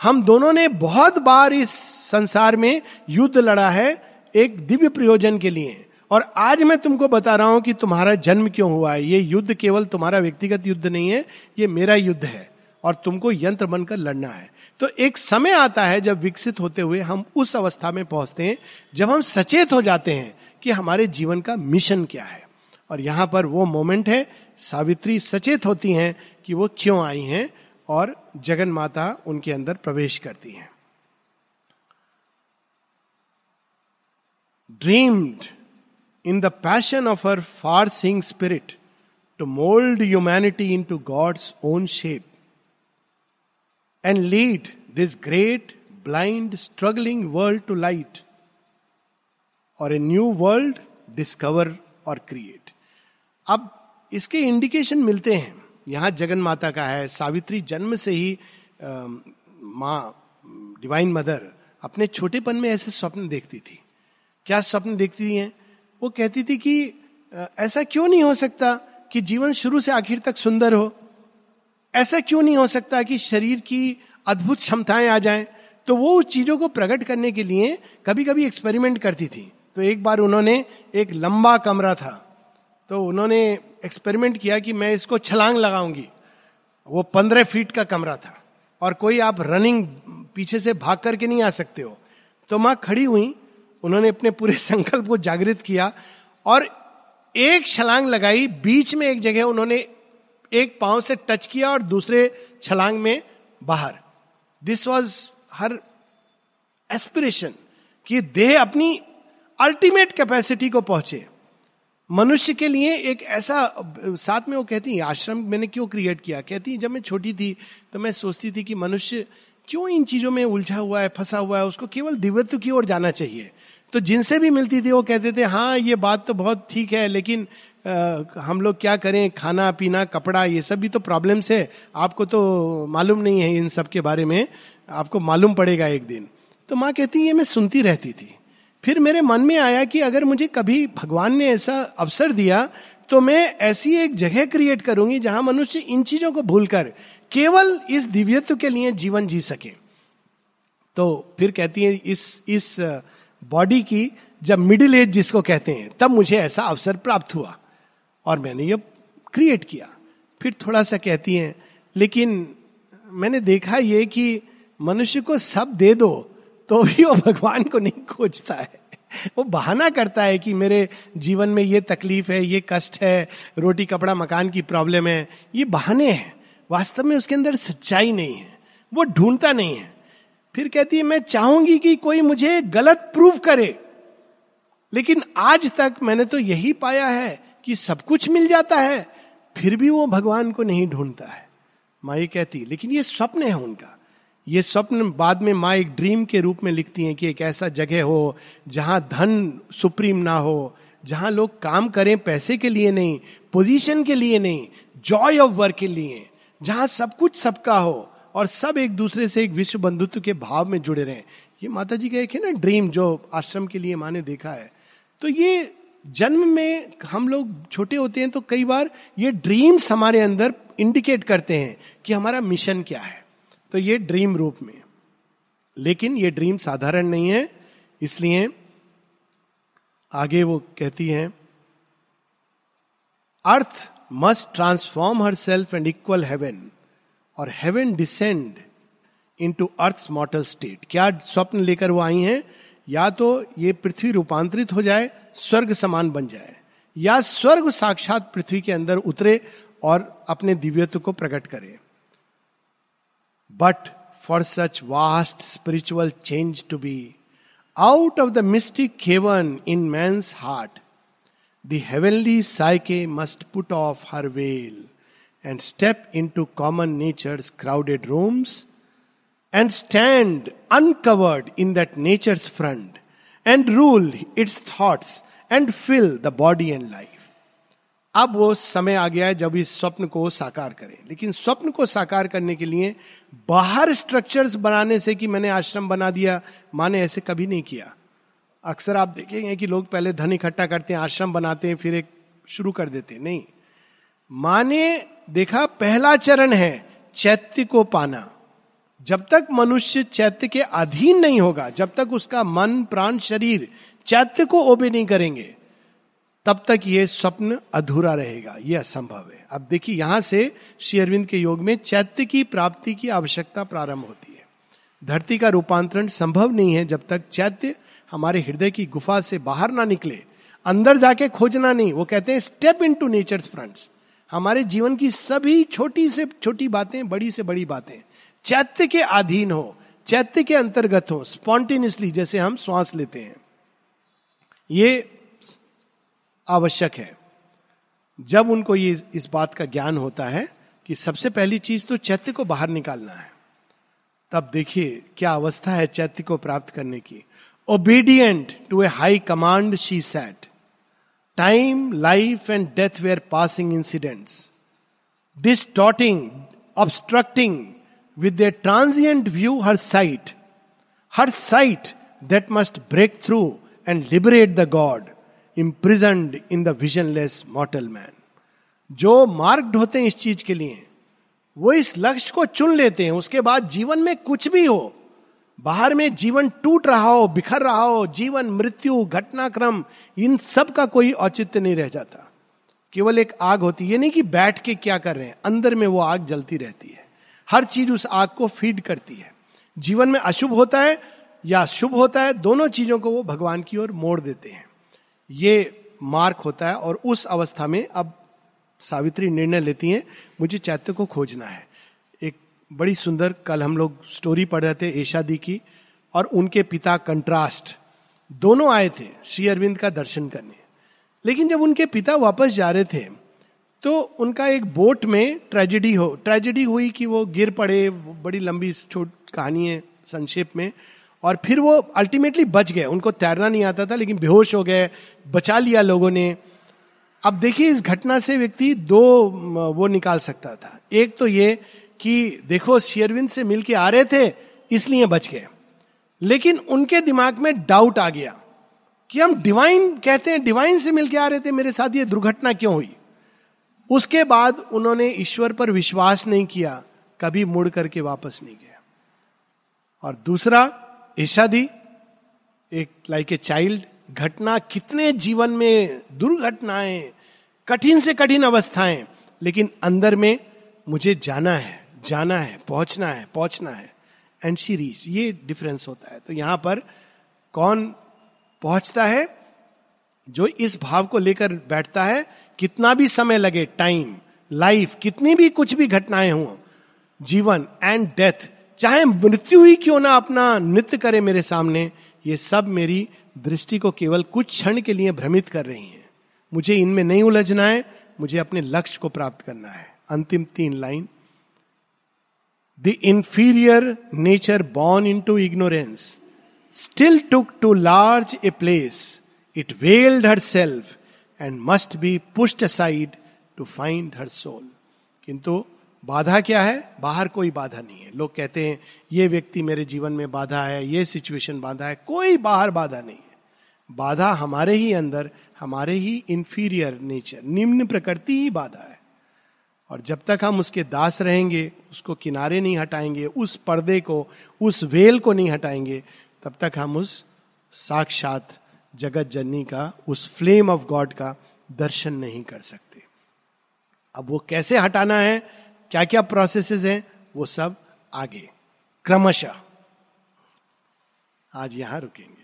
A: हम दोनों ने बहुत बार इस संसार में युद्ध लड़ा है एक दिव्य प्रयोजन के लिए। और आज मैं तुमको बता रहा हूँ कि तुम्हारा जन्म क्यों हुआ है? ये युद्ध केवल तुम्हारा व्यक्तिगत युद्ध नहीं है, ये मेरा युद्ध है। और तुमको यंत्र बनकर लड़ना है। तो एक समय आता है जब विकसित होते हुए हम उस अवस्था में पहुँचते हैं, जब हम सचेत हो जाते हैं कि हमारे जीवन का मिशन क्या है। और यहाँ पर वो मोमेंट है, सावित्री सचेत होती हैं कि वो क्यों आई हैं और जगन माता उनके अंदर प्रवेश करती हैं। Dreamed in the passion of her far seeing spirit to mould humanity into god's own shape and lead this great blind struggling world to light और ए न्यू वर्ल्ड डिस्कवर और क्रिएट अब इसके इंडिकेशन मिलते हैं। यहाँ जगन माता का है। सावित्री जन्म से ही माँ डिवाइन मदर अपने छोटेपन में ऐसे स्वप्न देखती थी। क्या स्वप्न देखती हैं? वो कहती थी कि ऐसा क्यों नहीं हो सकता कि जीवन शुरू से आखिर तक सुंदर हो? ऐसा क्यों नहीं हो सकता कि शरीर की अद्भुत क्षमताएँ आ जाएँ? तो वो उस चीज़ों को प्रकट करने के लिए कभी कभी एक्सपेरिमेंट करती थी। तो एक बार उन्होंने एक लंबा कमरा था। तो उन्होंने एक्सपेरिमेंट किया कि मैं इसको छलांग लगाऊँगी। वो पंद्रह फीट का कमरा था। और कोई आप रनिंग पीछे से भाग करके नहीं आ सकते हो। तो माँ खड़ी हुई। उन्होंने अपने पूरे (laughs) संकल्प को जागृत किया। और एक छलांग लगाई। बीच में एक जगह उन्होंने एक पाँव से टच किया और दूसरे छलांग में बाहर। दिस वॉज़ हर एस्पिरेशन कि देह अपनी अल्टीमेट कैपेसिटी को पहुँचे। मनुष्य के लिए एक ऐसा, साथ में वो कहती है, आश्रम मैंने क्यों क्रिएट किया? कहती जब मैं छोटी थी तो मैं सोचती थी कि मनुष्य क्यों इन चीज़ों में उलझा हुआ है, फंसा हुआ है, उसको केवल दिव्यत्व की ओर जाना चाहिए। तो जिनसे भी मिलती थी, वो कहते थे हाँ ये बात तो बहुत ठीक है, लेकिन आ, हम लोग क्या करें? खाना पीना कपड़ा ये सब भी तो प्रॉब्लम्स है। आपको तो मालूम नहीं है इन सब के बारे में। आपको मालूम पड़ेगा एक दिन। तो माँ कहती ये मैं सुनती रहती थी। फिर मेरे मन में आया कि अगर मुझे कभी भगवान ने ऐसा अवसर दिया तो मैं ऐसी एक जगह क्रिएट करूँगी जहाँ मनुष्य इन चीज़ों को भूलकर केवल इस दिव्यत्व के लिए जीवन जी सके। तो फिर कहती है इस इस बॉडी की जब मिडिल एज जिसको कहते हैं तब मुझे ऐसा अवसर प्राप्त हुआ। और मैंने ये क्रिएट किया। फिर थोड़ा सा कहती हैं, लेकिन मैंने देखा ये कि मनुष्य को सब दे दो तो भी वो भगवान को नहीं खोजता है। वो बहाना करता है कि मेरे जीवन में ये तकलीफ़ है, ये कष्ट है, रोटी, कपड़ा, मकान की प्रॉब्लम है। ये बहाने हैं। वास्तव में उसके अंदर सच्चाई नहीं है। वो ढूंढता नहीं है। फिर कहती है, मैं चाहूँगी कि कोई मुझे गलत प्रूफ करे। लेकिन आज तक मैंने तो यही पाया है कि सब कुछ मिल जाता है, फिर भी वो भगवान को नहीं ढूंढता है। माँ ये कहती है, लेकिन ये स्वप्न है उनका। ये स्वप्न बाद में माँ एक ड्रीम के रूप में लिखती हैं कि एक ऐसा जगह हो जहाँ धन सुप्रीम ना हो, जहाँ लोग काम करें पैसे के लिए नहीं, पोजीशन के लिए नहीं जॉय ऑफ़ वर्क के लिए, जहाँ सब कुछ सबका हो और सब एक दूसरे से एक विश्व बंधुत्व के भाव में जुड़े रहे। ये माता जी का एक है ना ड्रीम जो आश्रम के लिए माँ ने देखा है। तो ये जन्म में हम लोग छोटे होते हैं तो कई बार ये ड्रीम्स हमारे अंदर इंडिकेट करते हैं कि हमारा मिशन क्या है। तो ये ड्रीम रूप में। लेकिन ये ड्रीम साधारण नहीं है, इसलिए आगे वो कहती हैं earth must transform her self and equal heaven और heaven descend into earth mortal state क्या स्वप्न लेकर वो आई हैं? या तो ये पृथ्वी रूपांतरित हो जाए, स्वर्ग समान बन जाए, या स्वर्ग साक्षात पृथ्वी के अंदर उतरे और अपने दिव्यत्व को प्रकट करे। But for such vast spiritual change to be out of the mystic cavern in man heart the psyche must put off her veil and step into common nature crowded rooms and stand uncovered in that nature's front and rule its thoughts and fill the body and life. अब वो समय आ गया है जब इस स्वप्न को साकार करें। लेकिन स्वप्न को साकार करने के लिए बाहर स्ट्रक्चर्स बनाने से कि मैंने आश्रम बना दिया माने ऐसे कभी नहीं किया। अक्सर आप देखेंगे कि लोग पहले धन इकट्ठा करते हैं, आश्रम बनाते हैं, फिर एक शुरू कर देते नहीं। माने देखा पहला चरण है चैत्य को पाना। जब तक मनुष्य चैत्य के अधीन नहीं होगा, जब तक उसका मन, प्राण, शरीर चैत्य को ओबे नहीं करेंगे, तब तक ये स्वप्न अधूरा रहेगा। यह असंभव है। अब देखिए, यहाँ से श्री अरविंद के योग में चैत्य की प्राप्ति की आवश्यकता प्रारंभ होती है। धरती का रूपांतरण संभव नहीं है जब तक चैत्य हमारे हृदय की गुफा से बाहर ना निकले, अंदर जाके खोजना नहीं। वो कहते हैं step into nature fronts हमारे जीवन की सभी छोटी से छोटी बातें, बड़ी से बड़ी बातें चैत्य के अधीन हो, चैत्य के अंतर्गत हो, स्पॉन्टेनियसली जैसे हम श्वास लेते हैं, ये आवश्यक है। जब उनको ये इस बात का ज्ञान होता है कि सबसे पहली चीज़ तो चैत्य को बाहर निकालना है, तब देखिए क्या अवस्था है चैत्य को प्राप्त करने की। Obedient to a high command she set time life and death were passing incidents distorting obstructing with a transient view her sight her sight that must break through and liberate the god imprisoned in the visionless mortal man जो मार्ग होते हैं इस चीज़ के लिए, वो इस लक्ष्य को चुन लेते हैं। उसके बाद जीवन में कुछ भी हो, बाहर में जीवन टूट रहा हो, बिखर रहा हो, जीवन, मृत्यु, घटनाक्रम, इन सब का कोई औचित्य नहीं रह जाता। केवल एक आग होती है नहीं कि बैठ के क्या कर रहे हैं, अंदर में वो आग जलती रहती है। हर चीज़ उस आग को फ़ीड करती है। जीवन में अशुभ होता है या शुभ होता है, दोनों चीज़ों को वो भगवान की ओर मोड़ देते हैं। ये मार्क होता है और उस अवस्था में अब सावित्री निर्णय लेती हैं, मुझे चैत्य को खोजना है। एक बड़ी सुंदर, कल हम लोग स्टोरी पढ़ रहे थे एशा दी की और उनके पिता कंट्रास्ट, दोनों आए थे श्री अरविंद का दर्शन करने। लेकिन जब उनके पिता वापस जा रहे थे तो उनका एक बोट में ट्रेजेडी हो, ट्रेजेडी हुई कि वो गिर पड़े, बड़ी लंबी छोट कहानी है, संक्षेप में। और फिर वो अल्टीमेटली बच गए। उनको तैरना नहीं आता था, लेकिन बेहोश हो गए, बचा लिया लोगों ने। अब देखिए, इस घटना से व्यक्ति दो वो निकाल सकता था। एक तो ये कि देखो शेयरविंद से मिलके आ रहे थे, इसलिए बच गए। लेकिन उनके दिमाग में डाउट आ गया कि हम डिवाइन कहते हैं डिवाइन से मिलके आ रहे थे, मेरे साथ ये दुर्घटना क्यों हुई? उसके बाद उन्होंने ईश्वर पर विश्वास नहीं किया, कभी मुड़ करके वापस नहीं गया। और दूसरा ईशादी एक लाइक ए चाइल्ड घटना, कितने जीवन में दुर्घटनाएँ, कठिन से कठिन अवस्थाएँ, लेकिन अंदर में मुझे जाना है जाना है, पहुँचना है पहुँचना है। एंड शी रीच ये डिफरेंस होता है। तो यहाँ पर कौन पहुँचता है? जो इस भाव को लेकर बैठता है, कितना भी समय लगे टाइम लाइफ कितनी भी कुछ भी घटनाएँ हो, जीवन एंड डेथ चाहे मृत्यु ही क्यों ना अपना नृत्य करे मेरे सामने, ये सब मेरी दृष्टि को केवल कुछ क्षण के लिए भ्रमित कर रही हैं। मुझे इनमें नहीं उलझना है, मुझे अपने लक्ष्य को प्राप्त करना है। अंतिम तीन line. The inferior nature born into ignorance still took too large a place it veiled her self and must be pushed aside to find her soul किंतु बाधा क्या है? बाहर कोई बाधा नहीं है। लोग कहते हैं, ये व्यक्ति मेरे जीवन में बाधा है, ये सिचुएशन बाधा है। कोई बाहर बाधा नहीं है। बाधा हमारे ही अंदर, हमारे ही इंफीरियर नेचर निम्न प्रकृति ही बाधा है। और जब तक हम उसके दास रहेंगे, उसको किनारे नहीं हटाएँगे, उस पर्दे को, उस वेल को नहीं हटाएँगे, तब तक हम उस साक्षात जगत जननी का, उस फ्लेम ऑफ़ गॉड का दर्शन नहीं कर सकते। अब वो कैसे हटाना है? क्या क्या प्रोसेसेस हैं? वो सब आगे। क्रमशः। आज यहाँ रुकेंगे।